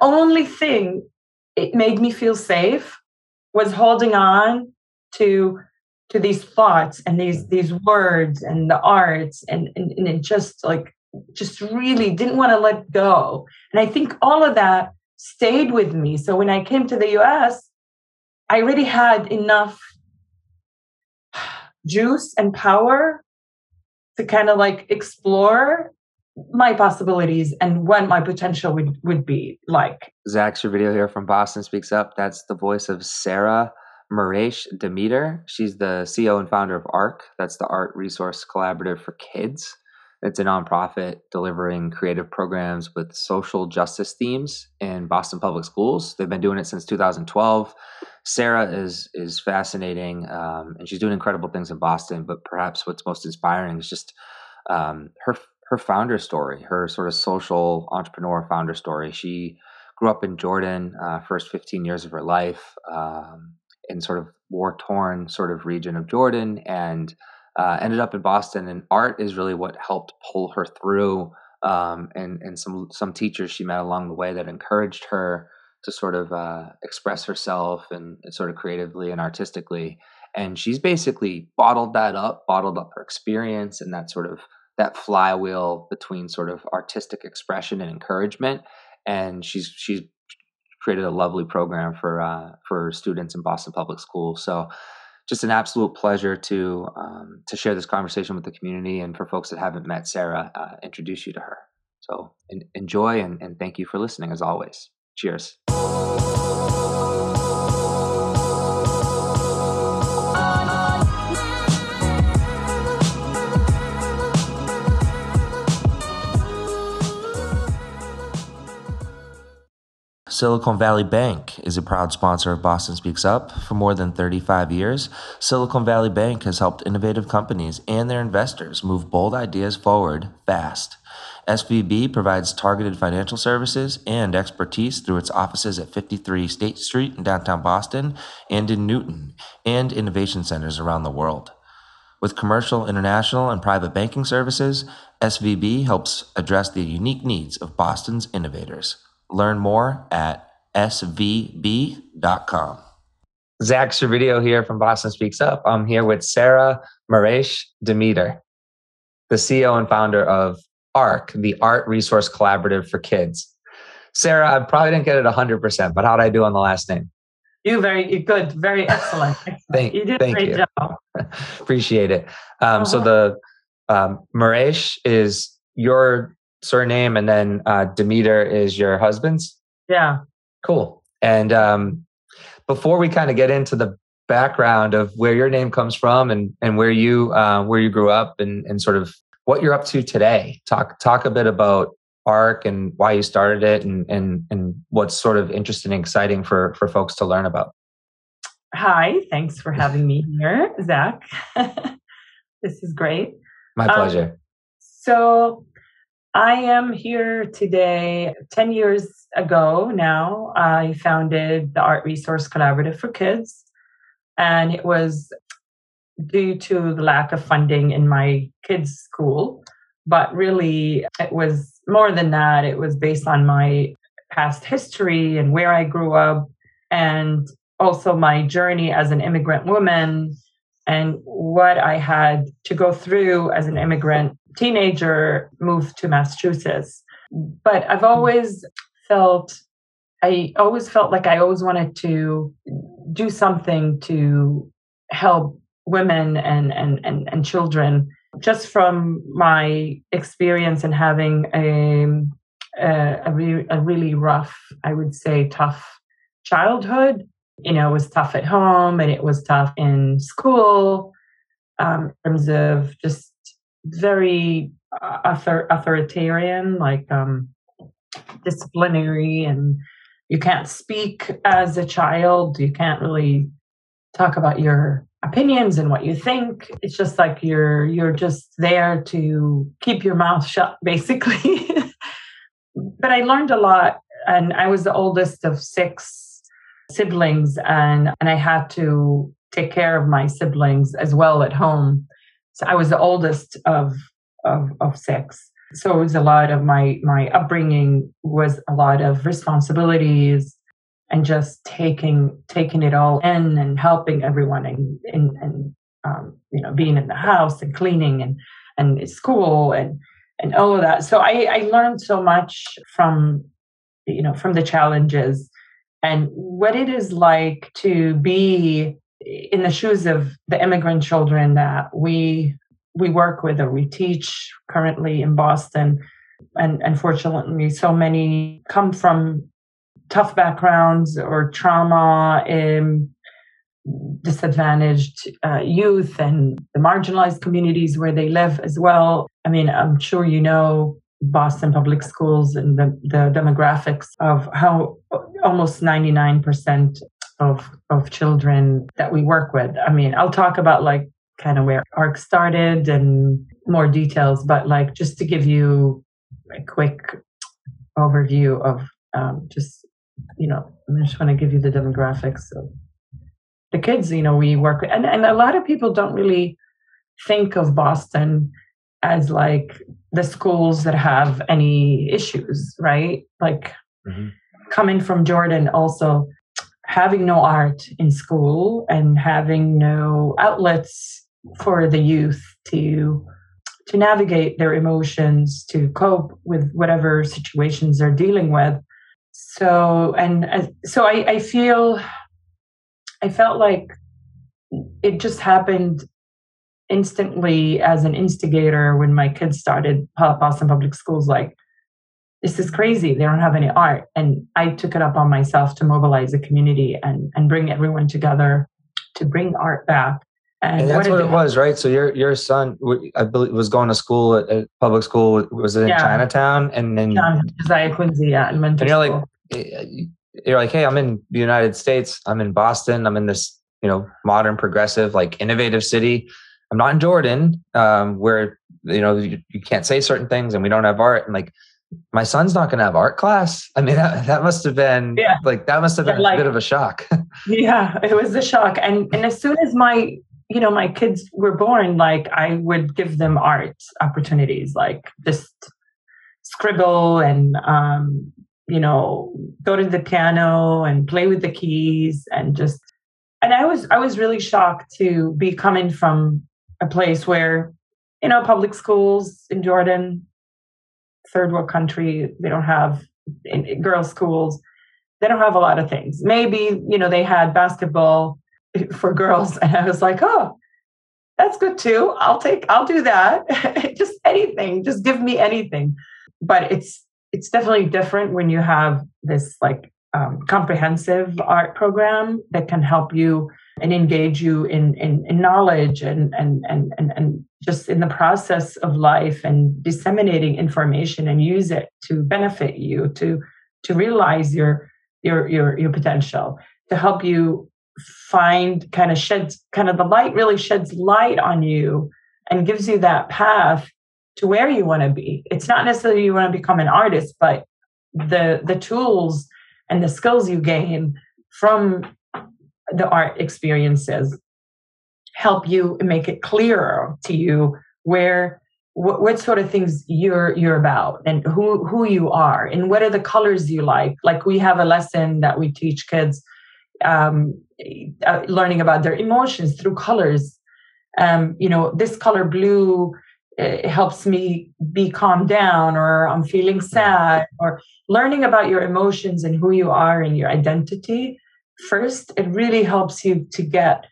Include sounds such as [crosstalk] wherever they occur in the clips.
only thing it made me feel safe was holding on to to these thoughts and these mm-hmm. these words and the arts and and, and it just like just really didn't want to let go. And i think all of that stayed with me. So when i came to the us i already had enough [sighs] juice and power to kind of like explore my possibilities and what my potential would, would be like. Zach Servideo here from Boston Speaks Up. That's the voice of Sarah Maresh Demeter. She's the CEO and founder of ARC. That's the Art Resource Collaborative for Kids. It's a nonprofit delivering creative programs with social justice themes in Boston public schools. They've been doing it since 2012. Sarah is is fascinating, um, and she's doing incredible things in Boston. But perhaps what's most inspiring is just um, her her founder story, her sort of social entrepreneur founder story. She grew up in Jordan, uh, first 15 years of her life, um, in sort of war torn sort of region of Jordan, and uh, ended up in Boston. And art is really what helped pull her through, um, and and some some teachers she met along the way that encouraged her to sort of uh, express herself and, and sort of creatively and artistically. And she's basically bottled that up, bottled up her experience and that sort of that flywheel between sort of artistic expression and encouragement. And she's she's created a lovely program for uh, for students in Boston Public Schools. So just an absolute pleasure to um, to share this conversation with the community and for folks that haven't met Sarah, uh, introduce you to her. So enjoy and, and thank you for listening as always. Cheers. Silicon Valley Bank is a proud sponsor of Boston Speaks Up. For more than 35 years, Silicon Valley Bank has helped innovative companies and their investors move bold ideas forward fast. SVB provides targeted financial services and expertise through its offices at 53 State Street in downtown Boston and in Newton, and innovation centers around the world. With commercial, international, and private banking services, SVB helps address the unique needs of Boston's innovators. Learn more at svb.com. Zach Servideo here from Boston Speaks Up. I'm here with Sarah Maresh Demeter, the CEO and founder of ARC, the Art Resource Collaborative for Kids. Sarah, I probably didn't get it 100%, but how did I do on the last name? You very good, very excellent. excellent. [laughs] thank you. Did thank great you. job. [laughs] Appreciate it. Um, uh-huh. So the um, Maresh is your surname, and then uh, Demeter is your husband's. Yeah. Cool. And um, before we kind of get into the background of where your name comes from and and where you uh, where you grew up and and sort of what you're up to today. Talk talk a bit about ARC and why you started it and and and what's sort of interesting and exciting for for folks to learn about. Hi, thanks for [laughs] having me here, Zach. [laughs] this is great. My um, pleasure. Um, so I am here today. 10 years ago now, I founded the Art Resource Collaborative for Kids. And it was due to the lack of funding in my kids' school. But really, it was more than that. It was based on my past history and where I grew up, and also my journey as an immigrant woman and what I had to go through as an immigrant teenager, moved to Massachusetts. But I've always felt I always felt like I always wanted to do something to help women and, and, and, and children just from my experience in having a, a, a, re- a really rough, I would say, tough childhood. You know, it was tough at home and it was tough in school um, in terms of just very uh, author- authoritarian, like um, disciplinary, and you can't speak as a child. You can't really talk about your opinions and what you think. It's just like you're you're just there to keep your mouth [laughs] shut basically. But i learned a lot and i was the oldest of six siblings and and i had to take care of my siblings as well at home so i was the oldest of of, of six So it was a lot of my my upbringing was a lot of responsibilities and just taking taking it all in and helping everyone and and, and um, you know being in the house and cleaning and and school and and all of that. So I, I learned so much from you know from the challenges and what it is like to be in the shoes of the immigrant children that we we work with or we teach currently in Boston. And unfortunately, so many come from tough backgrounds or trauma, in disadvantaged uh, youth, and the marginalized communities where they live as well. I mean, I'm sure you know Boston public schools and the, the demographics of how almost 99% of, of children that we work with. I mean, I'll talk about like kind of where ARC started and more details, but like just to give you a quick overview of um, just, you know, I just want to give you the demographics of the kids, you know, we work with. And, and a lot of people don't really think of Boston as like the schools that have any issues, right? Like mm-hmm. coming from Jordan, also having no art in school and having no outlets for the youth to to navigate their emotions to cope with whatever situations they're dealing with. So and uh, so I, I feel i felt like it just happened instantly as an instigator when my kids started boston public schools like this is crazy they don't have any art and i took it up on myself to mobilize the community and and bring everyone together to bring art back and, and that's what, what it was, right? So your your son, I believe, was going to school at, at public school. Was it in yeah. Chinatown? And then Josiah Quincy, yeah, elementary. And you're like, eh, you're like, hey, I'm in the United States. I'm in Boston. I'm in this, you know, modern, progressive, like innovative city. I'm not in Jordan, um, where you know you, you can't say certain things, and we don't have art. And like, my son's not going to have art class. I mean, that, that must have been yeah. like that must have been like, a bit of a shock. [laughs] yeah, it was a shock. And and as soon as my you know my kids were born like i would give them art opportunities like just scribble and um, you know go to the piano and play with the keys and just and i was i was really shocked to be coming from a place where you know public schools in jordan third world country they don't have in, in girls schools they don't have a lot of things. Maybe you know they had basketball [laughs] for girls and i was like oh that's good too. I'll take i'll do that. [laughs] Just anything just give me anything. But it's it's definitely different when you have this like um, comprehensive art program that can help you and engage you in, in, in knowledge and, and, and, and, and just in the process of life and disseminating information and use it to benefit you to to realize your your your, your potential to help you find kind of sheds kind of the light really sheds light on you and gives you that path to where you want to be. It's not necessarily you want to become an artist but the the tools and the skills you gain from the art experiences help you make it clearer to you where what, what, sort of things you're you're about and who who you are and what are the colors you like like we have a lesson that we teach kids um, uh, learning about their emotions through colors. Um, you know, this color blue uh, helps me be calmed down, or I'm feeling sad, or learning about your emotions and who you are and your identity. First, it really helps you to get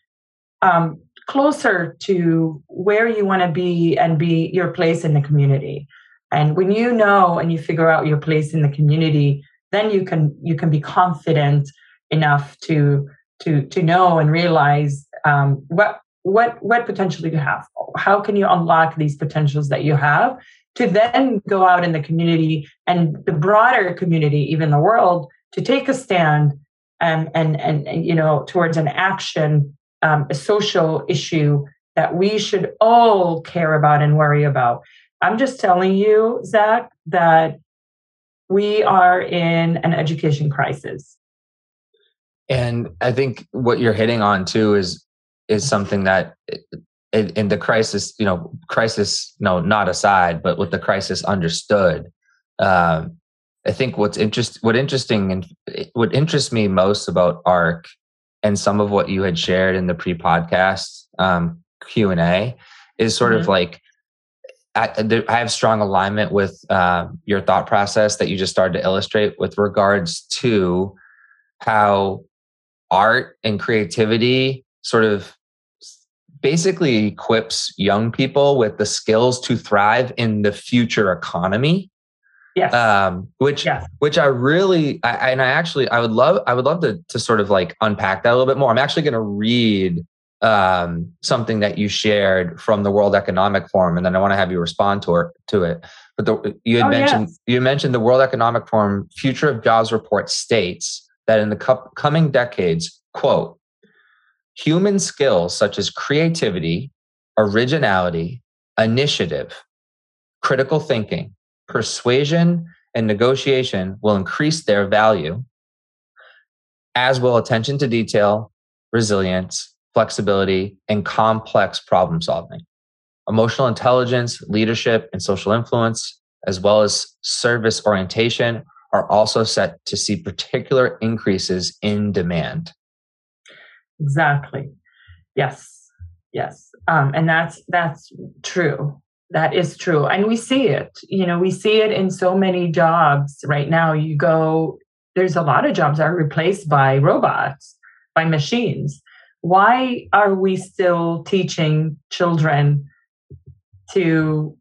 um, closer to where you want to be and be your place in the community. And when you know and you figure out your place in the community, then you can you can be confident enough to to to know and realize um, what what what potential do you have? How can you unlock these potentials that you have to then go out in the community and the broader community even the world to take a stand and and and, and you know towards an action um, a social issue that we should all care about and worry about? I'm just telling you zach that we are in an education crisis. And I think what you're hitting on too is is something that in, in, the crisis, you know, crisis, no, not aside, but with the crisis understood, um, I think what's interest, what interesting and what interests me most about ARC and some of what you had shared in the pre-podcast um, Q and A is sort mm-hmm. of like I, I, have strong alignment with uh, your thought process that you just started to illustrate with regards to how art and creativity sort of basically equips young people with the skills to thrive in the future economy. Yes. Um, which yes. which I really I, and I actually I would love I would love to to sort of like unpack that a little bit more. I'm actually going to read um, something that you shared from the World Economic Forum, and then I want to have you respond to it. To it. But the, you had oh, mentioned yes. you mentioned the World Economic Forum Future of Jobs report states that in the co- coming decades, quote, human skills such as creativity, originality, initiative, critical thinking, persuasion, and negotiation will increase their value, as will attention to detail, resilience, flexibility, and complex problem solving. Emotional intelligence, leadership, and social influence, as well as service orientation, are also set to see particular increases in demand. Exactly. Yes. Yes. Um, and that's that's true. That is true. And we see it. You know, we see it in so many jobs right now. You go, there's a lot of jobs are replaced by robots, by machines why are we still teaching children to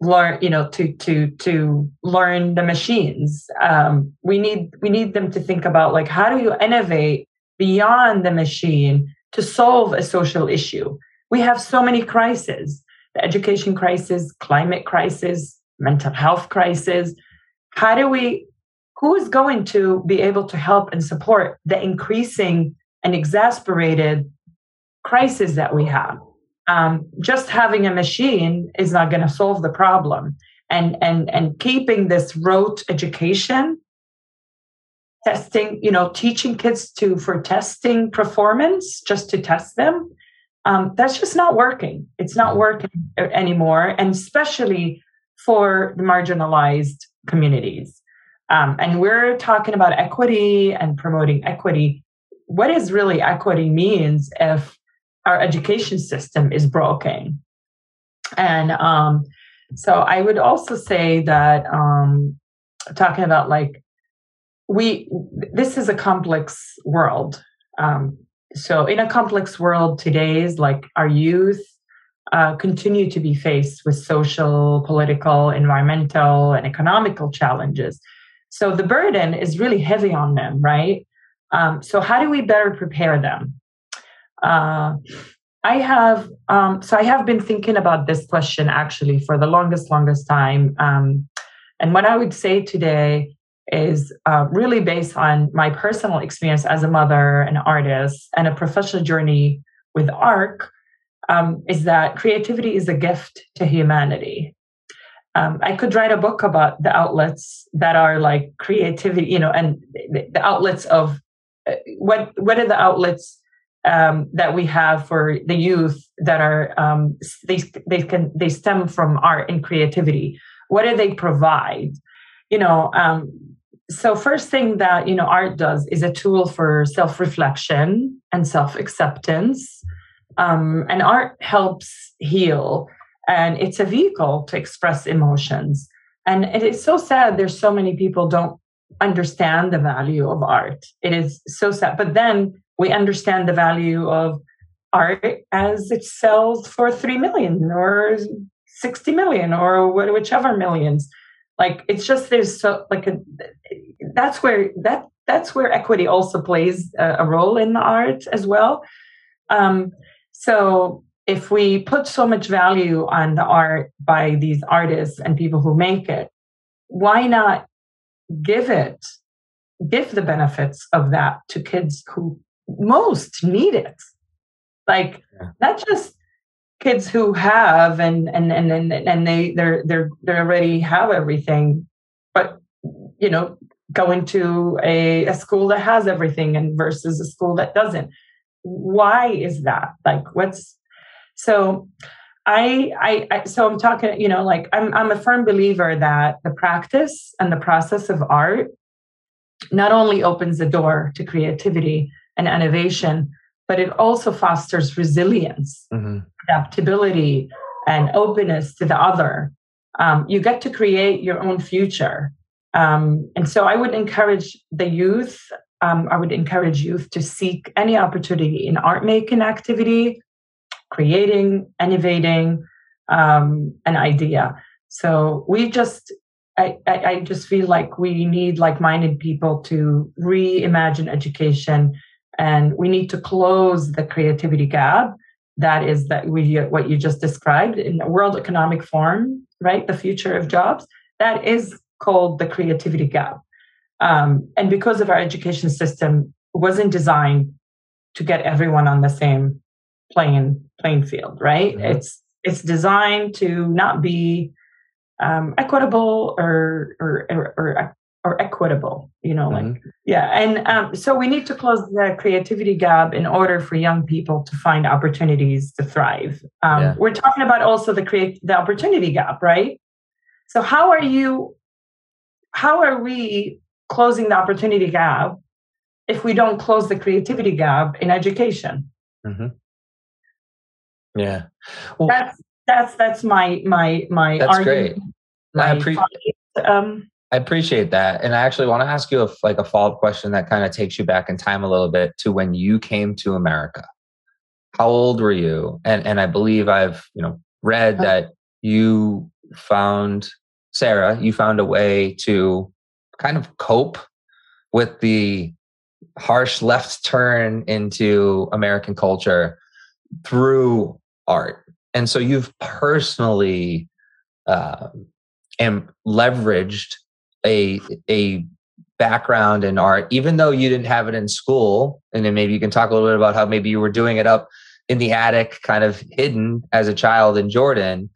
learn you know to to to learn the machines um, we need we need them to think about like how do you innovate beyond the machine to solve a social issue we have so many crises the education crisis climate crisis mental health crisis how do we who is going to be able to help and support the increasing and exasperated crisis that we have. Um, just having a machine is not going to solve the problem. And, and, and keeping this rote education, testing, you know, teaching kids to for testing performance just to test them, um, that's just not working. It's not working anymore, and especially for the marginalized communities. Um, and we're talking about equity and promoting equity what is really equity means if our education system is broken. And um, so I would also say that um, talking about like we this is a complex world. Um, so in a complex world today is like our youth uh, continue to be faced with social, political, environmental, and economical challenges. So the burden is really heavy on them, right? Um, so how do we better prepare them? Uh, I have um, so I have been thinking about this question actually for the longest, longest time. Um, and what I would say today is uh, really based on my personal experience as a mother, an artist, and a professional journey with ARC. Um, is that creativity is a gift to humanity. Um, I could write a book about the outlets that are like creativity, you know, and the, outlets of uh, what what are the outlets um, that we have for the youth that are um, they they can they stem from art and creativity. What do they provide? You know, um, so first thing that you know art does is a tool for self reflection and self acceptance, um, and art helps heal, and it's a vehicle to express emotions. And it is so sad. There's so many people don't understand the value of art. It is so sad. But then we understand the value of art as it sells for 3 million or 60 million or whichever millions like it's just there's so like a, that's where that that's where equity also plays a, a role in the art as well um, so if we put so much value on the art by these artists and people who make it why not give it give the benefits of that to kids who most need it. Like yeah. not just kids who have and and and and, and they they're they're they already have everything, but you know, going to a, a school that has everything and versus a school that doesn't. Why is that? Like what's So I, I, I, so I'm talking, you know, like I'm, I'm a firm believer that the practice and the process of art not only opens the door to creativity and innovation, but it also fosters resilience, mm-hmm. adaptability, and openness to the other. Um, you get to create your own future. Um, and so I would encourage the youth, um, I would encourage youth to seek any opportunity in art making activity, creating, innovating um, an idea. So we just, I, I just feel like we need like-minded people to reimagine education, and we need to close the creativity gap. That is that we what you just described in the World Economic Forum, right? The future of jobs. That is called the creativity gap. Um, and because of our education system wasn't designed to get everyone on the same playing playing field, right? Mm-hmm. It's it's designed to not be um, equitable or or, or or, or equitable, you know, mm-hmm. like yeah. And um, so we need to close the creativity gap in order for young people to find opportunities to thrive. Um, yeah. We're talking about also the create the opportunity gap, right? So how are you? How are we closing the opportunity gap if we don't close the creativity gap in education? Mm-hmm. Yeah. Well, that's that's that's my my my that's argument. great. My I, appreciate um, I appreciate that, and I actually want to ask you a, like a follow up question that kind of takes you back in time a little bit to when you came to America. How old were you? And and I believe I've you know read uh that you found Sarah. You found a way to kind of cope with the harsh left turn into American culture through art. And so you've personally uh, and leveraged a a background in art, even though you didn't have it in school. And then maybe you can talk a little bit about how maybe you were doing it up in the attic, kind of hidden as a child in Jordan.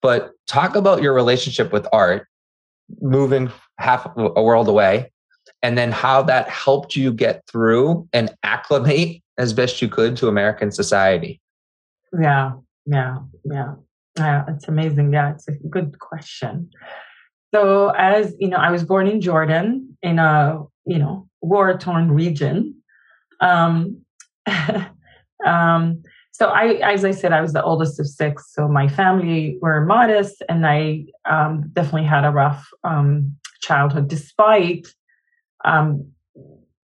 But talk about your relationship with art, moving half a world away, and then how that helped you get through and acclimate as best you could to American society. Yeah, yeah, yeah. Yeah, it's amazing. Yeah, it's a good question. So, as you know, I was born in Jordan in a you know war torn region. Um, [laughs] um, so, I, as I said, I was the oldest of six. So, my family were modest, and I um, definitely had a rough um, childhood. Despite, um,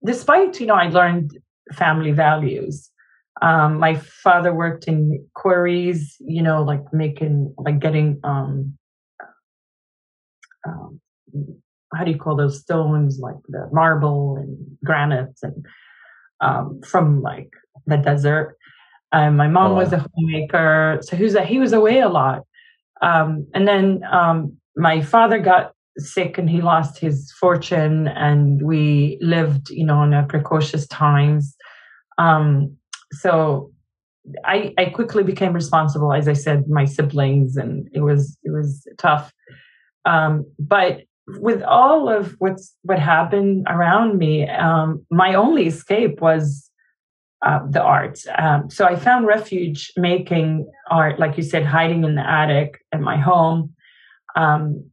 despite you know, I learned family values. Um, my father worked in quarries, you know, like making, like getting, um, how do you call those stones, like the marble and granite, and um, from like the desert. Um, my mom oh, was a homemaker, so he was a, he was away a lot. Um, and then um, my father got sick and he lost his fortune, and we lived, you know, in a precocious times. Um, so I, I quickly became responsible, as I said, my siblings, and it was it was tough. Um, but with all of what's what happened around me, um, my only escape was uh, the arts. Um, so I found refuge making art, like you said, hiding in the attic at my home. Um,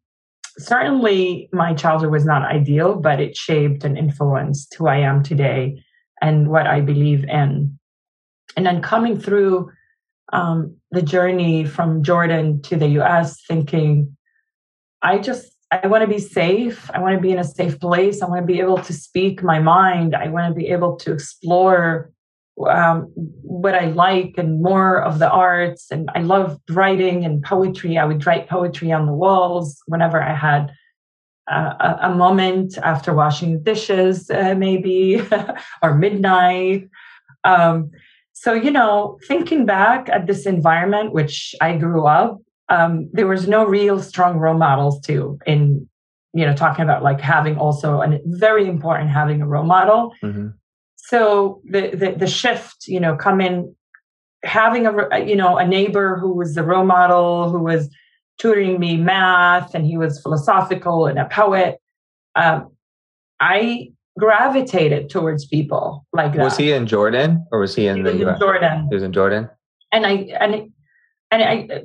certainly, my childhood was not ideal, but it shaped and influenced who I am today and what I believe in and then coming through um, the journey from Jordan to the US, thinking, I just, I want to be safe. I want to be in a safe place. I want to be able to speak my mind. I want to be able to explore um, what I like and more of the arts. And I love writing and poetry. I would write poetry on the walls whenever I had uh, a, a, moment after washing dishes, uh, maybe, [laughs] or midnight. Um, so, you know, thinking back at this environment, which I grew up, um, there was no real strong role models too in, you know, talking about like having also and very important having a role model. Mm-hmm. So the, the, the shift, you know, coming, having a, you know, a neighbor who was the role model, who was tutoring me math and he was philosophical and a poet. Um, I gravitated towards people like that. Was he in Jordan or was he in he the? In Jordan. He was in Jordan. And I and and I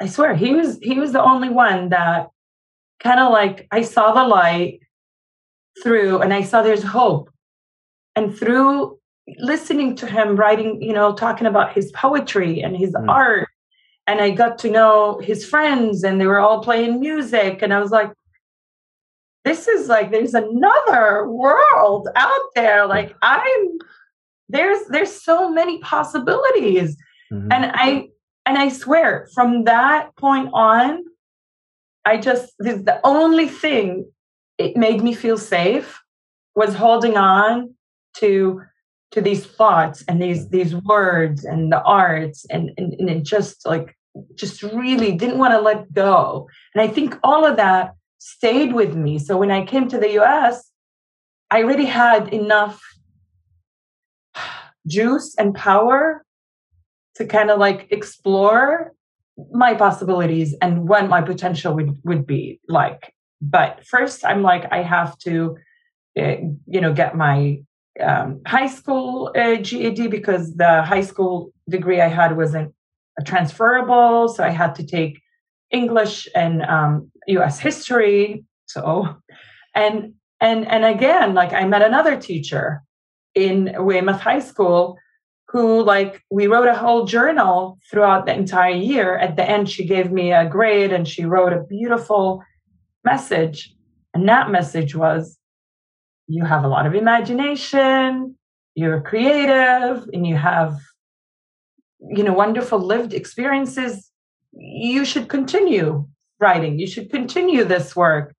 I swear he was he was the only one that kind of like I saw the light through and I saw there's hope. And through listening to him writing, you know, talking about his poetry and his mm. art, and I got to know his friends and they were all playing music. And I was like, this is like there's another world out there. Like I'm there's there's so many possibilities. Mm-hmm. And I and I swear from that point on, I just this the only thing it made me feel safe was holding on to to these thoughts and these these words and the arts and and, and it just like just really didn't want to let go. And i think all of that stayed with me. So when i came to the us i already had enough [sighs] juice and power to kind of like explore my possibilities and what my potential would, would be like. But first, I'm like, I have to, uh, you know, get my um, high school uh, GED because the high school degree I had wasn't transferable. So I had to take English and um, U.S. history. So, and and and again, like I met another teacher in Weymouth High School who like we wrote a whole journal throughout the entire year. At the end she gave me a grade and she wrote a beautiful message. And that message was you have a lot of imagination. You're creative and you have you know wonderful lived experiences. You should continue writing. You should continue this work.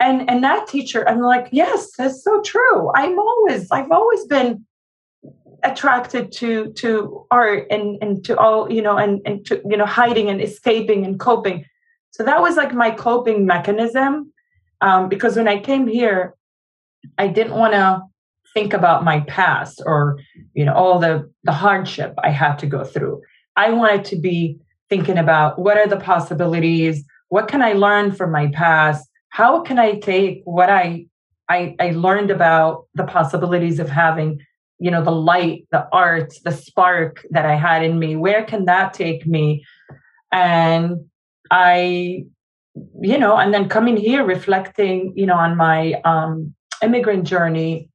And and that teacher i'm like yes that's so true. I'm always i've always been attracted to to art and and to all you know and and to you know hiding and escaping and coping. So that was like my coping mechanism um, because when i came here i didn't want to think about my past or you know all the the hardship i had to go through. I wanted to be thinking about what are the possibilities what can i learn from my past how can i take what i I, I learned about the possibilities of having you know the light the art the spark that i had in me where can that take me? And i you know and then coming here reflecting you know on my um immigrant journey.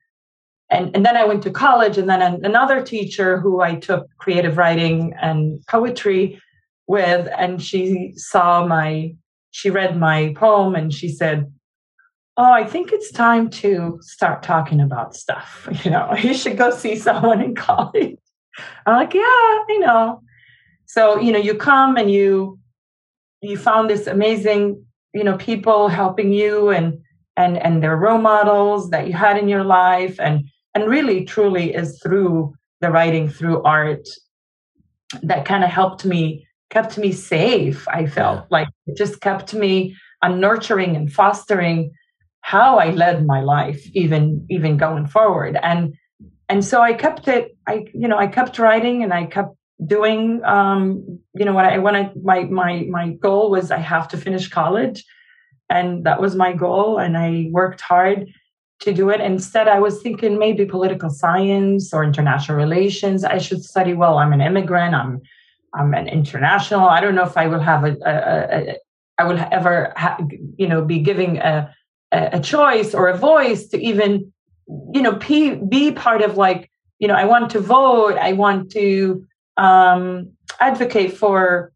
And and then i went to college and then another teacher who i took creative writing and poetry with and she saw my she read my poem and she said oh, I think it's time to start talking about stuff. [laughs] You know, you should go see someone in [laughs] college. I'm like, yeah, I know. So, you know, you come and you you found this amazing, you know, people helping you and and and their role models that you had in your life and and really truly is through the writing through art that kind of helped me kept me safe i felt yeah. like it just kept me on nurturing and fostering how I led my life, even even going forward. And and so I kept it. I you know I kept writing and I kept doing. Um, you know what I wanted. My my my goal was I have to finish college, and that was my goal. And I worked hard to do it. Instead, I was thinking maybe political science or international relations. I should study. Well, I'm an immigrant. I'm I'm an international. I don't know if I will have a, a, a, a I will ever, ha, you know, be giving a a, choice or a voice to even you know be, be part of like you know i want to vote i want to um, advocate for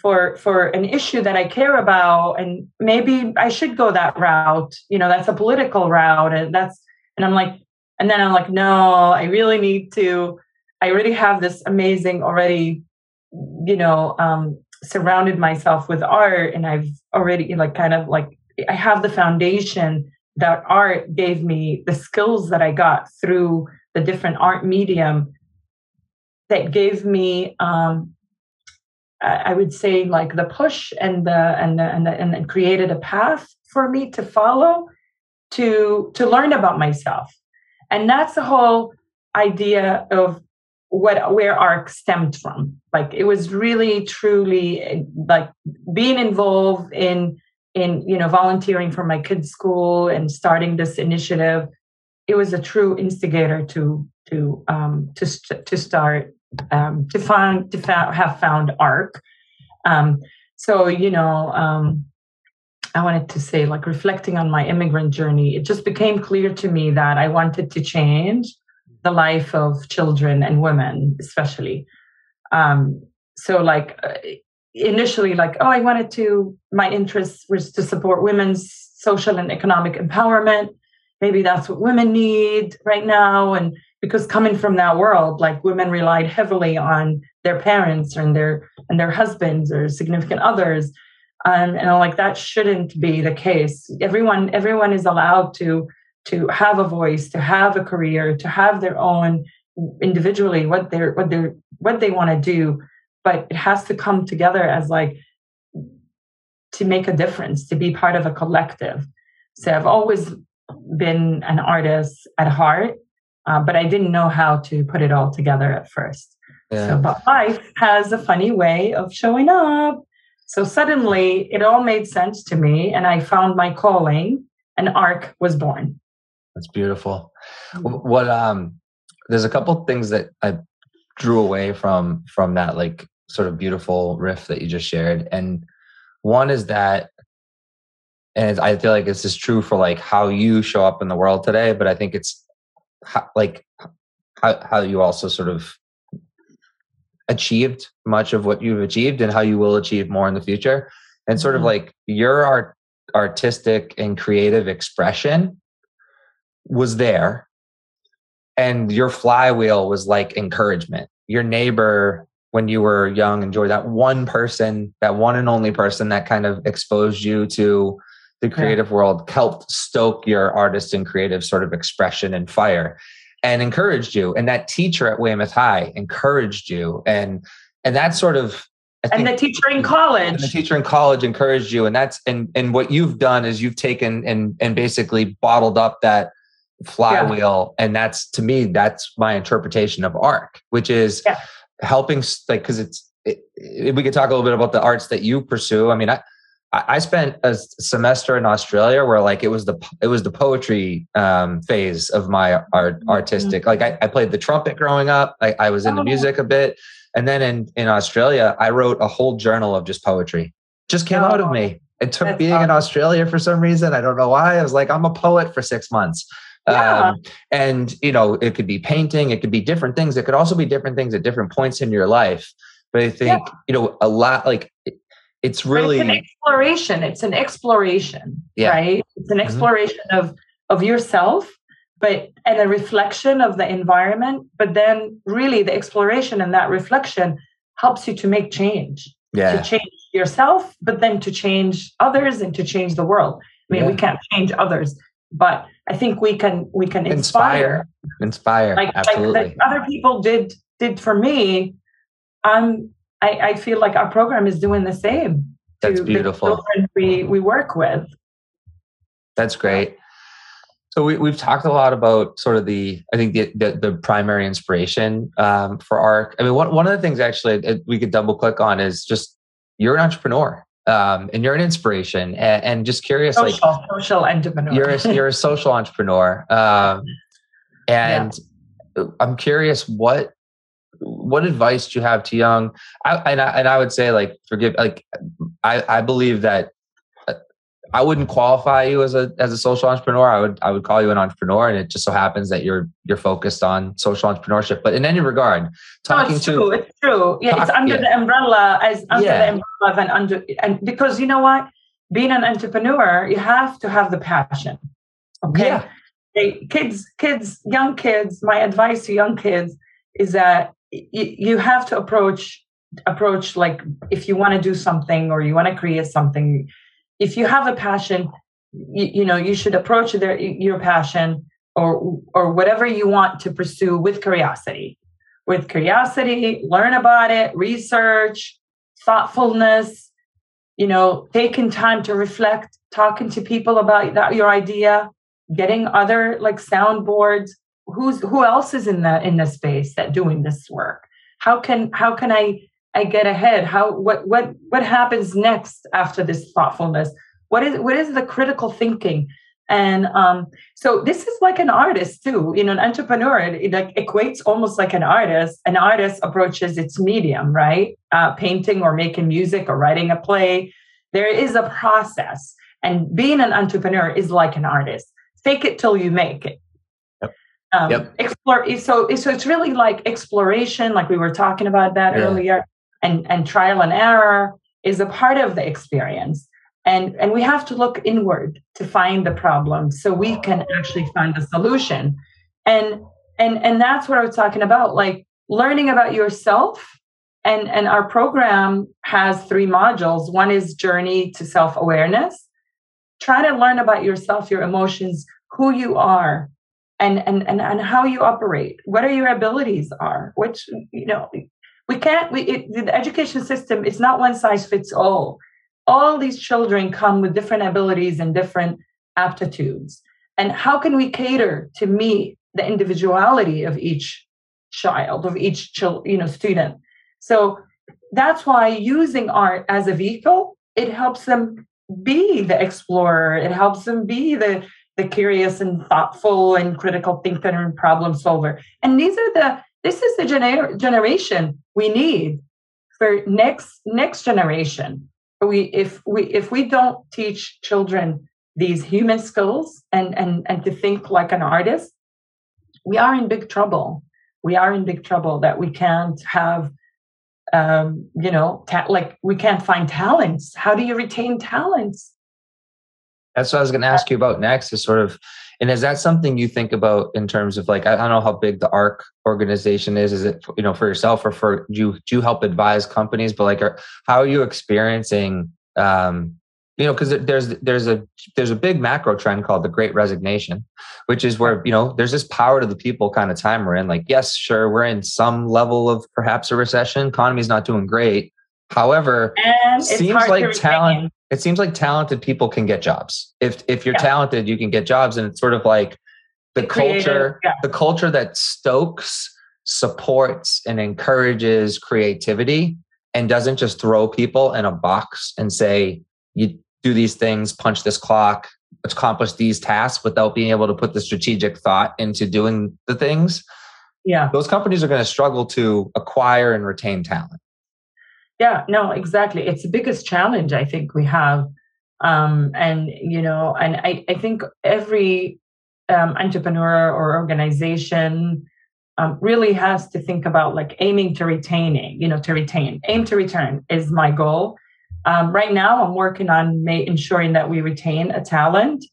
for for an issue that i care about and maybe i should go that route you know that's a political route and that's and i'm like and then i'm like no i really need to i already have this amazing already you know um surrounded myself with art and i've already like kind of like I have the foundation that art gave me, the skills that I got through the different art medium that gave me, um, I would say, like the push and the and the, and the, and created a path for me to follow to to learn about myself, and that's the whole idea of what where arc stemmed from. Like it was really truly like being involved in in you know volunteering for my kids school and starting this initiative it was a true instigator to to um to to start um to find to fa- have found arc Um, so you know, um, I wanted to say, like reflecting on my immigrant journey, it just became clear to me that I wanted to change the life of children and women, especially. Um, so, like uh, initially, like oh, I wanted to. My interest was to support women's social and economic empowerment. Maybe that's what women need right now, and because coming from that world, like women relied heavily on their parents and their and their husbands or significant others um, and I'm like that shouldn't be the case everyone everyone is allowed to to have a voice to have a career to have their own individually what they're what they're what they want to do but it has to come together as like to make a difference to be part of a collective so i've always been an artist at heart uh, but i didn't know how to put it all together at first yeah. so but life has a funny way of showing up so suddenly it all made sense to me, and I found my calling, and ARC was born. That's beautiful. Mm. What um, there's a couple things that I drew away from from that like sort of beautiful riff that you just shared, and one is that, and I feel like this is true for like how you show up in the world today, but I think it's how, like how how you also sort of achieved much of what you've achieved and how you will achieve more in the future. And sort of mm-hmm. like your art artistic and creative expression was there and your flywheel was like encouragement. Your neighbor when you were young enjoyed that one person that one and only person that kind of exposed you to the creative yeah. world helped stoke your artist and creative sort of expression and fire and encouraged you and that teacher at weymouth high encouraged you and and that sort of and the teacher in college the teacher in college encouraged you and that's and and what you've done is you've taken and and basically bottled up that flywheel yeah. and that's to me that's my interpretation of arc which is yeah. Helping like because it's it, it, we could talk a little bit about the arts that you pursue i mean i I spent a semester in Australia where like it was the it was the poetry um, phase of my art mm-hmm. artistic. Like I, I played the trumpet growing up. I, I was into oh. music a bit, and then in in Australia, I wrote a whole journal of just poetry. Just came oh. out of oh, me. It took That's being awesome. in Australia for some reason. I don't know why. I was like, I'm a poet for six months. Yeah. Um, and you know, it could be painting. It could be different things. It could also be different things at different points in your life. But I think yeah. you know a lot like it's really it's an exploration it's an exploration yeah. right it's an mm-hmm. exploration mm-hmm. of of yourself but and a reflection of the environment but then really the exploration and that reflection helps you to make change yeah. to change yourself but then to change others and to change the world i mean yeah. we can't change others but i think we can we can inspire inspire, inspire. like, absolutely like other people did did for me i'm I, I feel like our program is doing the same. That's beautiful. we we work with. That's great. So we, we've talked a lot about sort of the, I think the, the, the primary inspiration um, for ARC. I mean, one, one of the things actually we could double click on is just you're an entrepreneur um, and you're an inspiration and, and just curious, social, like social entrepreneur. You're a, you're a social entrepreneur. Um, and yeah. I'm curious what what advice do you have to young I, and, I, and I would say like forgive like I, I believe that I wouldn't qualify you as a as a social entrepreneur. I would I would call you an entrepreneur, and it just so happens that you're you're focused on social entrepreneurship. But in any regard, talking no, it's to true, it's true. Yeah, talk, it's under yeah. the umbrella as under yeah. the umbrella of an under and because you know what, being an entrepreneur, you have to have the passion. Okay, yeah. Hey, kids, kids, young kids. My advice to young kids is that you have to approach approach like if you want to do something or you want to create something if you have a passion you, you know you should approach their, your passion or or whatever you want to pursue with curiosity. With curiosity learn about it research thoughtfulness you know taking time to reflect talking to people about that your idea getting other like soundboards. Who's who else is in the in the space that doing this work? How can how can i i get ahead how what what what happens next after this thoughtfulness what is what is the critical thinking And um, so this is like an artist too. You know, an entrepreneur it, it like equates almost like an artist. An artist approaches its medium, right? Uh, painting or making music or writing a play. There is a process, and being an entrepreneur is like an artist. Fake it till you make it. Yep. Um, yep. Explore. So, so it's really like exploration, like we were talking about that yeah. earlier, and and trial and error is a part of the experience. And and we have to look inward to find the problem so we can actually find the solution. And and and that's what i was talking about like learning about yourself and and our program has three modules. One is journey to self-awareness. Try to learn about yourself your emotions who you are and and and, and how you operate what are your abilities are which you know we can't we it, the education system is not one size fits all. All these children come with different abilities and different aptitudes. And how can we cater to meet the individuality of each child of each child you know student? So that's why using art as a vehicle it helps them be the explorer. It helps them be the the curious and thoughtful and critical thinker and problem solver. And these are the this is the gener- generation we need for next next generation. We if we if we don't teach children these human skills and and and to think like an artist we are in big trouble. We are in big trouble that we can't have um you know ta- like we can't find talents. How do you retain talents? That's what i was going to ask you about next is sort of and is that something you think about in terms of like I don't know how big the ARCK organization is? Is it you know for yourself or for do you do you help advise companies? But like, are, how are you experiencing? Um, you know, because there's there's a there's a big macro trend called the Great Resignation, which is where you know there's this power to the people kind of time we're in. Like, yes, sure, we're in some level of perhaps a recession. Economy's not doing great. However, and seems like talent it seems like talented people can get jobs. If if you're yeah. talented, you can get jobs, and it's sort of like the, the culture, yeah. the culture that stokes, supports, and encourages creativity, and doesn't just throw people in a box and say you do these things, punch this clock, accomplish these tasks without being able to put the strategic thought into doing the things. Yeah, those companies are going to struggle to acquire and retain talent. Yeah, no, exactly. It's the biggest challenge I think we have. Um, and, you know, and I, I think every um, entrepreneur or organization um, really has to think about like aiming to retaining, you know, to retain, aim to return is my goal. Um, right now, I'm working on ma- ensuring that we retain a talent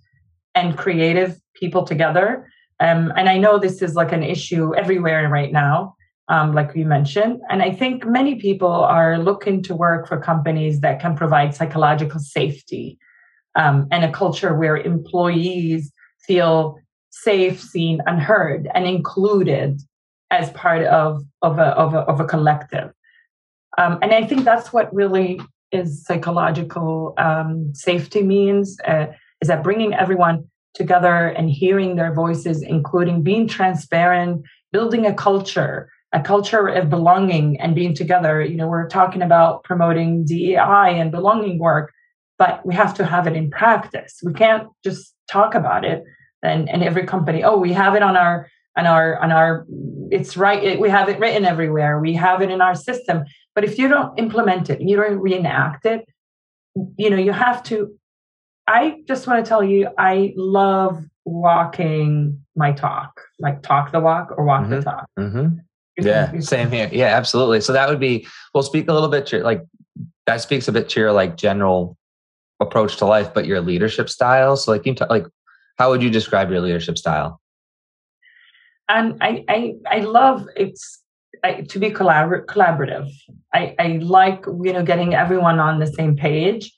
and creative people together. Um, and I know this is like an issue everywhere right now um, like we mentioned. And I think many people are looking to work for companies that can provide psychological safety um, and a culture where employees feel safe, seen, and heard, and included as part of, of, a, of, a, of a collective. Um, and I think that's what really is psychological um, safety means, uh, is that bringing everyone together and hearing their voices, including being transparent, building a culture a culture of belonging and being together. You know, we're talking about promoting DEI and belonging work, but we have to have it in practice. We can't just talk about it and, and every company, oh, we have it on our on our on our it's right it, we have it written everywhere we have it in our system but if you don't implement it you don't reenact it you know you have to i just want to tell you i love walking my talk like talk the walk or walk mm-hmm. the talk mm-hmm. Yeah, [laughs] same here. Yeah, absolutely. So that would be we'll speak a little bit to like that speaks a bit to your like general approach to life, but your leadership style. So like you talk, like how would you describe your leadership style? And I I I love it's I, to be collabor- collaborative. I I like you know getting everyone on the same page,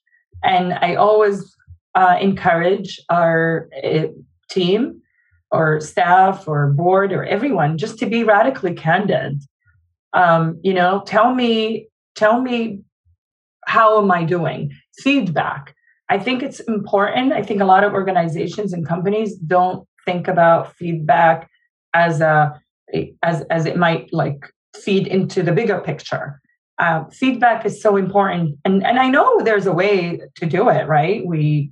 and I always uh, encourage our uh, team or staff or board or everyone just to be radically candid. Um, you know tell me tell me how am i doing? Feedback. I think it's important. I think a lot of organizations and companies don't think about feedback as a as as it might like feed into the bigger picture. Uh, feedback is so important and and i know there's a way to do it right? We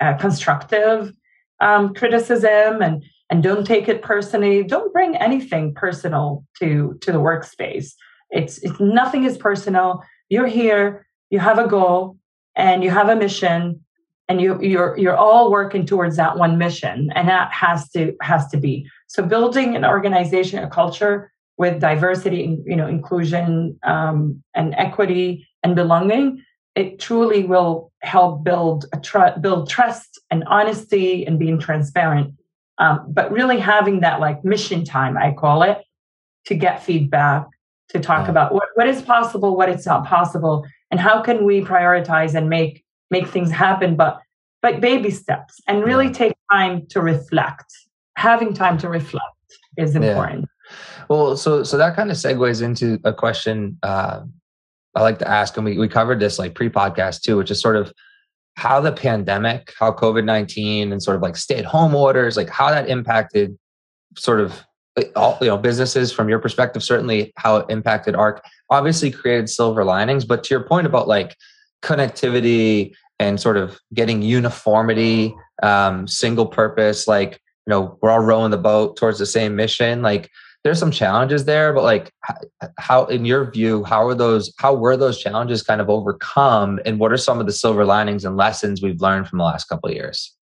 uh, constructive um, criticism and and don't take it personally. Don't bring anything personal to to the workspace. It's it's nothing is personal. You're here. You have a goal and you have a mission and you you're you're all working towards that one mission and that has to has to be so building an organization a culture with diversity you know inclusion um, and equity and belonging it truly will help build a tr- build trust and honesty and being transparent um, but really having that like mission time i call it to get feedback to talk yeah. about what, what is possible what is not possible and how can we prioritize and make make things happen but but baby steps and really take time to reflect having time to reflect is important yeah. well so so that kind of segues into a question uh, i like to ask and we, we covered this like pre-podcast too which is sort of how the pandemic how covid-19 and sort of like stay-at-home orders like how that impacted sort of all you know businesses from your perspective certainly how it impacted arck obviously created silver linings but to your point about like connectivity and sort of getting uniformity um, single purpose like you know we're all rowing the boat towards the same mission like there's some challenges there but like how in your view how are those how were those challenges kind of overcome and what are some of the silver linings and lessons we've learned from the last couple of years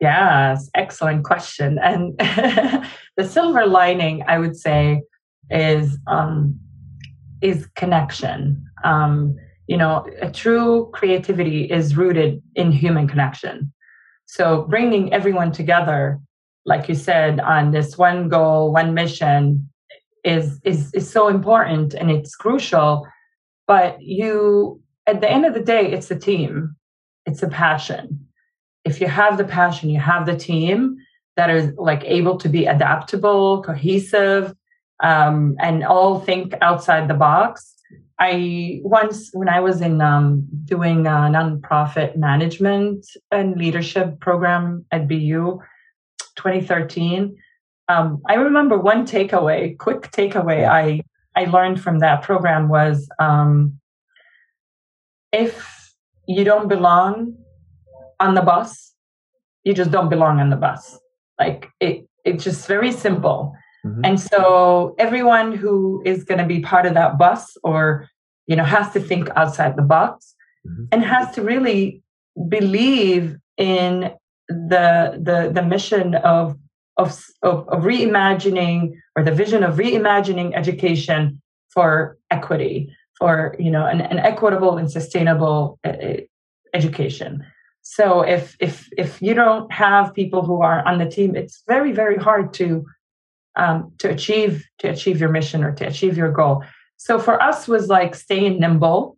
Yes, excellent question. And [laughs] the silver lining, I would say, is um, is connection. Um, you know, a true creativity is rooted in human connection. So bringing everyone together, like you said, on this one goal, one mission, is is is so important and it's crucial. But you, at the end of the day, it's a team. It's a passion if you have the passion, you have the team that is like able to be adaptable, cohesive, um, and all think outside the box. I once, when I was in um, doing a nonprofit management and leadership program at BU, 2013, um, I remember one takeaway, quick takeaway I I learned from that program was um, if you don't belong on the bus, you just don't belong on the bus. Like it, it's just very simple. Mm-hmm. And so everyone who is going to be part of that bus or, you know, has to think outside the box mm-hmm. and has to really believe in the, the, the mission of, of, of, of reimagining or the vision of reimagining education for equity, for, you know, an, an equitable and sustainable education. So if if if you don't have people who are on the team, it's very very hard to um, to achieve to achieve your mission or to achieve your goal. So for us was like staying nimble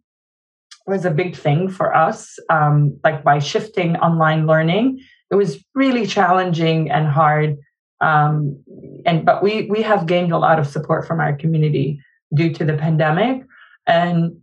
was a big thing for us. Um, like by shifting online learning, it was really challenging and hard. Um, and but we we have gained a lot of support from our community due to the pandemic and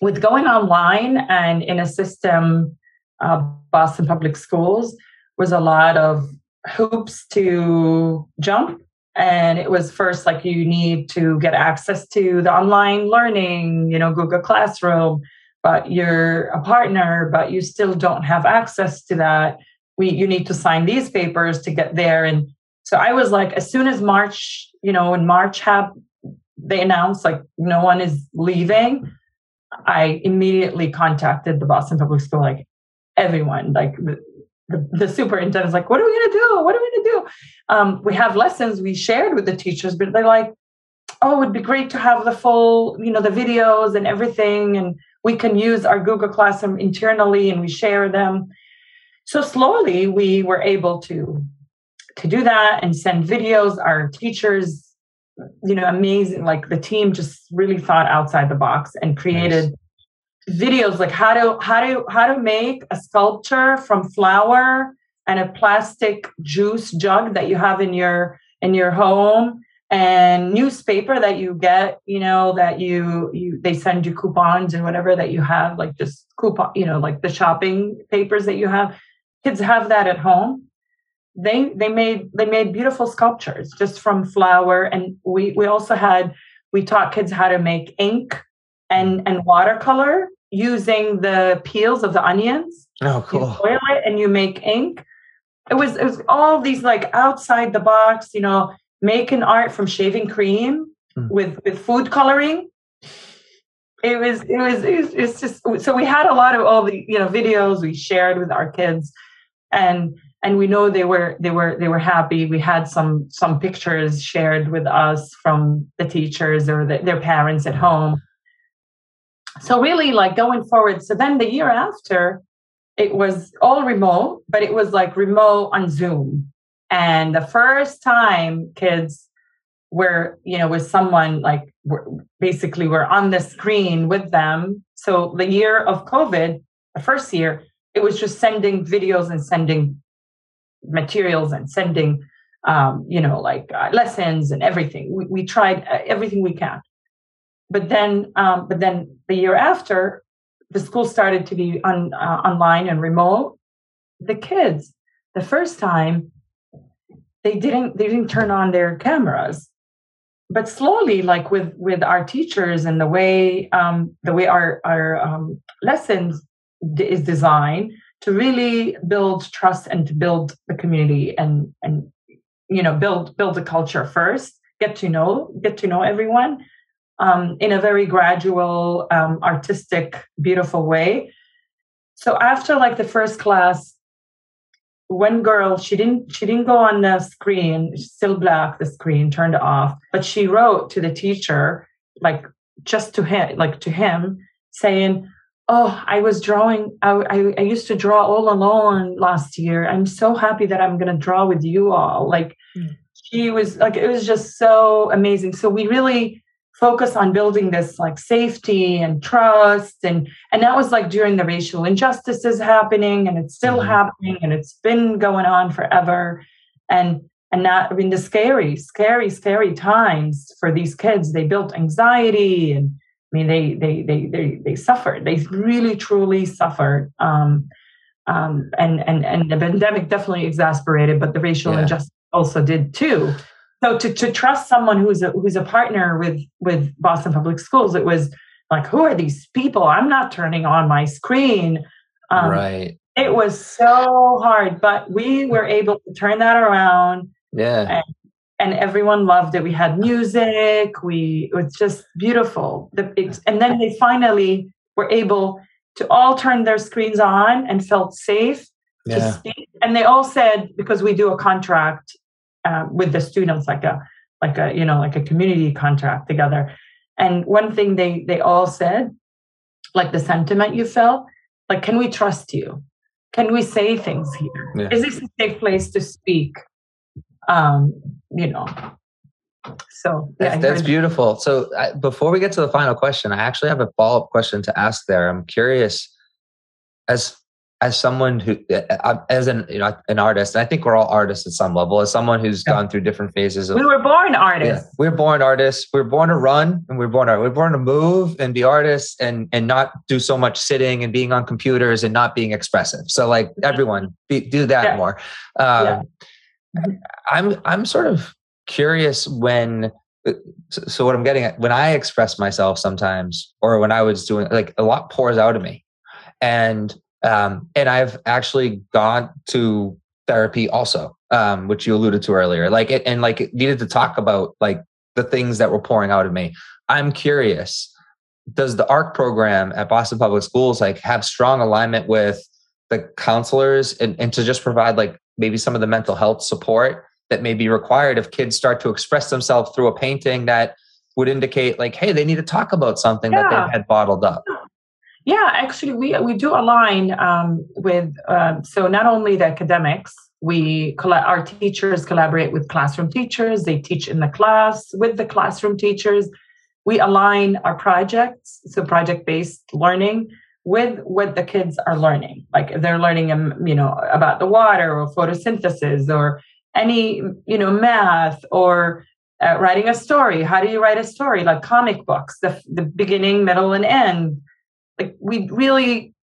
with going online and in a system uh, Boston Public Schools was a lot of hoops to jump. And it was first like you need to get access to the online learning, you know, Google Classroom, but you're a partner, but you still don't have access to that. We you need to sign these papers to get there. And so I was like, as soon as March, you know, in March have they announced like no one is leaving, I immediately contacted the Boston Public School, like, everyone like the, the, the superintendent's like what are we going to do? What are we going to do? Um, we have lessons we shared with the teachers but they're like oh it would be great to have the full you know the videos and everything and we can use our google classroom internally and we share them so slowly we were able to to do that and send videos. Our teachers you know amazing like the team just really thought outside the box and created nice videos like how to how to how to make a sculpture from flour and a plastic juice jug that you have in your in your home and newspaper that you get you know that you you they send you coupons and whatever that you have like just coupon you know like the shopping papers that you have kids have that at home they they made they made beautiful sculptures just from flour and we we also had we taught kids how to make ink and and watercolor using the peels of the onions. Oh, cool. You boil it and you make ink. it was it was all these like outside the box, you know, making art from shaving cream mm. with with food coloring. It was it was it was it's just so we had a lot of all the you know videos we shared with our kids, and and we know they were they were they were happy. We had some some pictures shared with us from the teachers or the, their parents at home. So really, like going forward. So then the year after, it was all remote, but it was like remote on Zoom. And the first time kids were, you know, with someone like basically we're on the screen with them. So the year of COVID, the first year, it was just sending videos and sending materials and sending, um, you know, like uh, lessons and everything. We, we tried uh, everything we can. But then, um, but then the year after, the school started to be on uh, online and remote. The kids, the first time, they didn't they didn't turn on their cameras, but slowly, like with with our teachers and the way um, the way our our um, lessons is designed to really build trust and to build the community and and you know build build a culture first get to know get to know everyone um, in a very gradual, um, artistic, beautiful way. So after like the first class, one girl she didn't she didn't go on the screen, still black, the screen turned off, but she wrote to the teacher like just to him, like to him, saying, "Oh, I was drawing. I, I, I used to draw all alone last year. I'm so happy that I'm going to draw with you all." Like mm. she was like, it was just so amazing. So we really focus on building this like safety and trust and and that was like during the racial injustices happening and it's still mm-hmm. happening and it's been going on forever and and that i mean the scary scary scary times for these kids they built anxiety and i mean they they they they, they suffered they really truly suffered um, um, and and and the pandemic definitely exasperated but the racial yeah. injustice also did too so to, to trust someone who's a who's a partner with with Boston Public Schools, it was like, who are these people? I'm not turning on my screen. Um, right. It was so hard, but we were able to turn that around. Yeah. And, and everyone loved it. We had music. We it was just beautiful. The, and then they finally were able to all turn their screens on and felt safe yeah. to speak. And they all said because we do a contract uh, with the students like a like a you know like a community contract together and one thing they they all said like the sentiment you felt like can we trust you can we say things here? Yeah. Is this a safe place to speak um you know. So yeah, that's, that's beautiful. So I, before we get to the final question i actually have a follow-up question to ask there. I'm curious as as someone who as an you know an artist and i think we're all artists at some level as someone who's yeah. gone through different phases of we were born artists yeah, we are born artists. We are born to run and we are born we are born to move and be artists and and not do so much sitting and being on computers and not being expressive. So like everyone be, do that yeah. more. Um. I'm i'm sort of curious when uh, so what i'm getting at when i express myself sometimes or when i was doing like a lot pours out of me and um, and I've actually gone to therapy also, um, which you alluded to earlier. Like it, and like it needed to talk about like the things that were pouring out of me. I'm curious, does the ARCK program at Boston Public Schools like have strong alignment with the counselors and, and to just provide like maybe some of the mental health support that may be required if kids start to express themselves through a painting that would indicate like, hey, they need to talk about something yeah. that they had bottled up. Yeah, actually, we we do align um, with uh, so not only the academics. We our teachers collaborate with classroom teachers. They teach in the class with the classroom teachers. We align our projects, so project based learning, with what the kids are learning. Like if they're learning, um, you know, about the water or photosynthesis or any, you know, math or uh, writing a story. How do you write a story? Like comic books, the the beginning, middle, and end like we really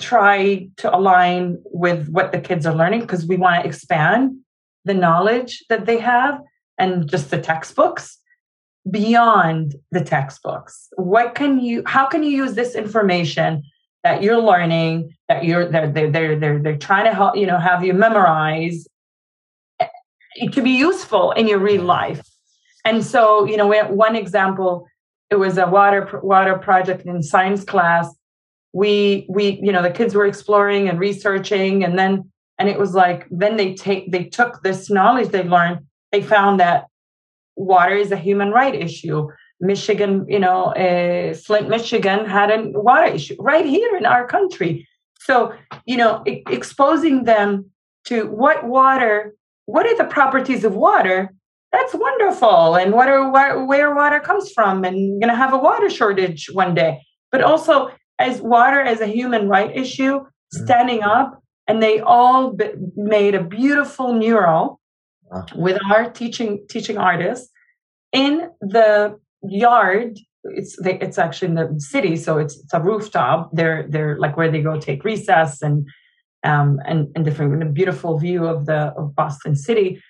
try to align with what the kids are learning because we want to expand the knowledge that they have and just the textbooks beyond the textbooks what can you how can you use this information that you're learning, that you're they're they're they're they're, they're trying to help you know have you memorize. Eh, it could be useful in your real life. And so, you know, we one example, it was a water water project in science class. We we you know the kids were exploring and researching, and then and it was like then they take they took this knowledge they learned. They found that water is a human right issue Michigan, you know, uh, Flint, Michigan had a water issue right here in our country. So, you know, I- exposing them to what water, what are the properties of water? That's wonderful. And what are where, where water comes from, and you're gonna have a water shortage one day. But also, as water as a human right issue, standing up, and they all b- made a beautiful mural Wow. with our teaching teaching artists in the yard. It's they, it's actually in the city so it's, it's a rooftop. They're they're like where they go take recess and um and, and different and a beautiful view of the of boston city.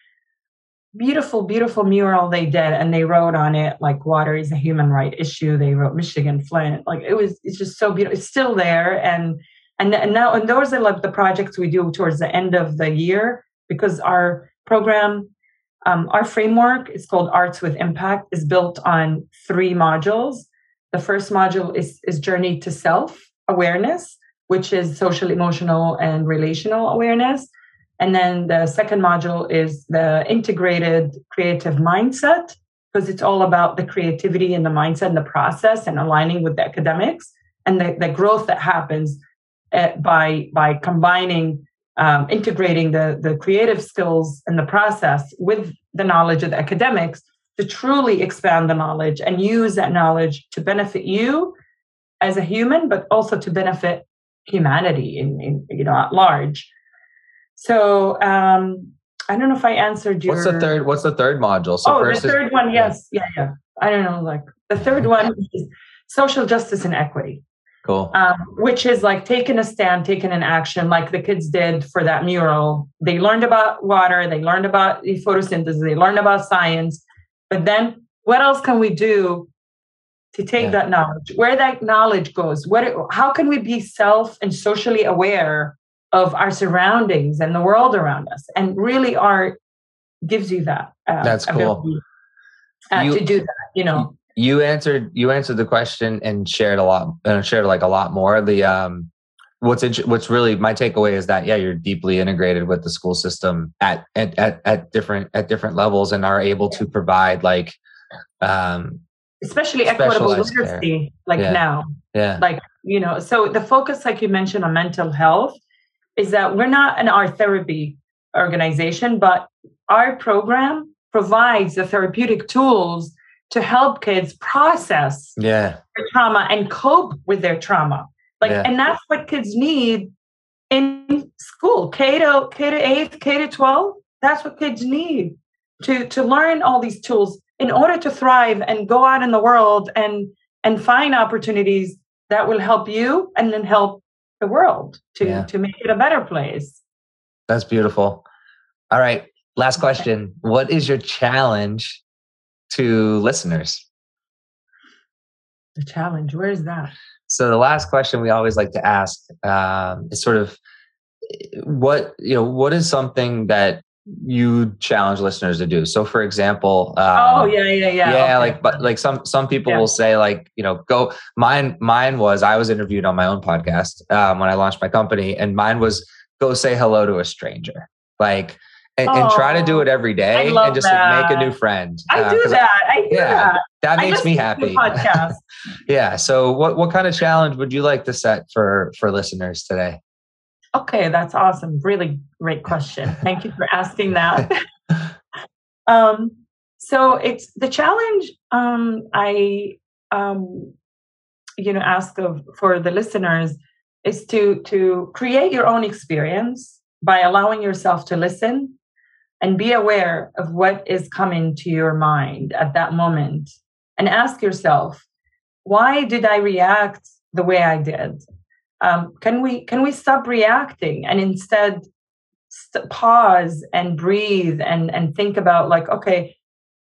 Beautiful beautiful mural they did and they wrote on it like water is a human right issue. They wrote michigan flint. Like it was it's just so beautiful. It's still there and and, and now and those are like the projects we do towards the end of the year because our program um, our framework is called Arts with Impact, is built on three modules. The first module is, is Journey to Self Awareness, which is social, emotional, and relational awareness. And then the second module is the integrated creative mindset, because it's all about the creativity and the mindset and the process and aligning with the academics and the, the growth that happens uh, by, by combining um, integrating the, the creative skills and the process with the knowledge of the academics to truly expand the knowledge and use that knowledge to benefit you as a human, but also to benefit humanity in, in you know at large. So um, I don't know if I answered your. What's the third? What's the third module? So oh, the is- third one, yes, yeah, yeah. I don't know, like the third one is social justice and equity cool. um, which is like taking a stand, taking an action, like the kids did for that mural. They learned about water, they learned about photosynthesis, they learned about science. But then, what else can we do to take Yeah. that knowledge? Where that knowledge goes? What? It, how can we be self and socially aware of our surroundings and the world around us? And really, art gives you that. Uh, That's cool. ability, uh, You- to do that, you know. You answered you answered the question and shared a lot and shared like a lot more the um what's int- what's really my takeaway is that yeah you're deeply integrated with the school system at at at, at different at different levels and are able to provide like um especially equitable Specialized care. like Yeah. now. yeah like you know so the focus like you mentioned on mental health is that we're not an art therapy organization but our program provides the therapeutic tools to help kids process yeah. their trauma and cope with their trauma. Like Yeah. and that's what kids need in school. K to k to 8 k to 12 that's what kids need to to learn all these tools in order to thrive and go out in the world and and find opportunities that will help you and then help the world to Yeah. to make it a better place. That's beautiful. All right last question. What is your challenge to listeners the challenge where is that So the last question we always like to ask um, is sort of what you know. What is something that you challenge listeners to do? So, for example, um, oh yeah yeah yeah yeah, okay. like but like some some people Yeah. will say like you know go mine mine was I was interviewed on my own podcast um, when I launched my company, and mine was go say hello to a stranger, like. And, and try to do it every day and just like, make a new friend. i Uh, do that i do yeah, that That makes me happy. [laughs] Yeah. So what what kind of challenge would you like to set for for listeners today? Okay, that's awesome. Really great question. Thank you for asking that. [laughs] [laughs] um, so it's the challenge um, I um, you know ask of for the listeners is to to create your own experience by allowing yourself to listen and be aware of what is coming to your mind at that moment. And ask yourself why did i react the way i did? Um, can we can we stop reacting and instead st- pause and breathe and and think about like okay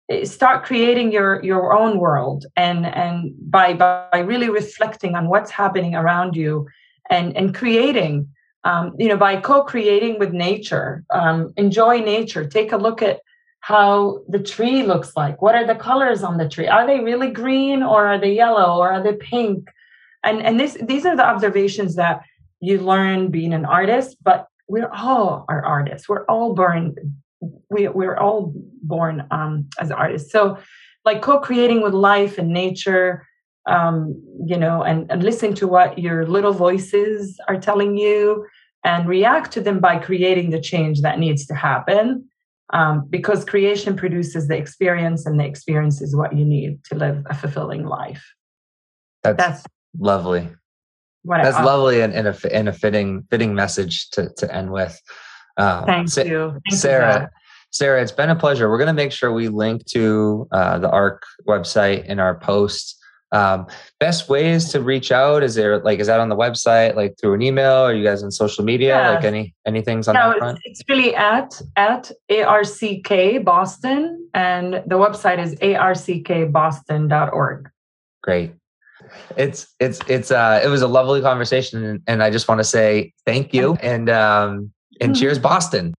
eh, start creating your your own world and and by by really reflecting on what's happening around you and and creating um, you know by co-creating with nature um, enjoy nature take a look at how the tree looks like what are the colors on the tree are they really green or are they yellow or are they pink? And and this these are the observations that you learn being an artist but we're all are artists. We're all born we, we're all born um, as artists. So like co-creating with life and nature um, you know and, and listen to what your little voices are telling you and react to them by creating the change that needs to happen um, because creation produces the experience and the experience is what you need to live a fulfilling life. That's, that's lovely. that's lovely and, and, a, and a fitting fitting message to, to end with. Um, thank Sa- you. Thank sarah you, sarah it's been a pleasure. We're going to make sure we link to uh, the arck website in our post um, best ways to reach out is there like is that on the website like through an email? Or you guys on social media? Yeah. like any any things on no, that front? It's, it's really at at arck boston and the website is arckboston.org great. It's it's it's uh it was a lovely conversation and, and i just want to say thank you and um and cheers boston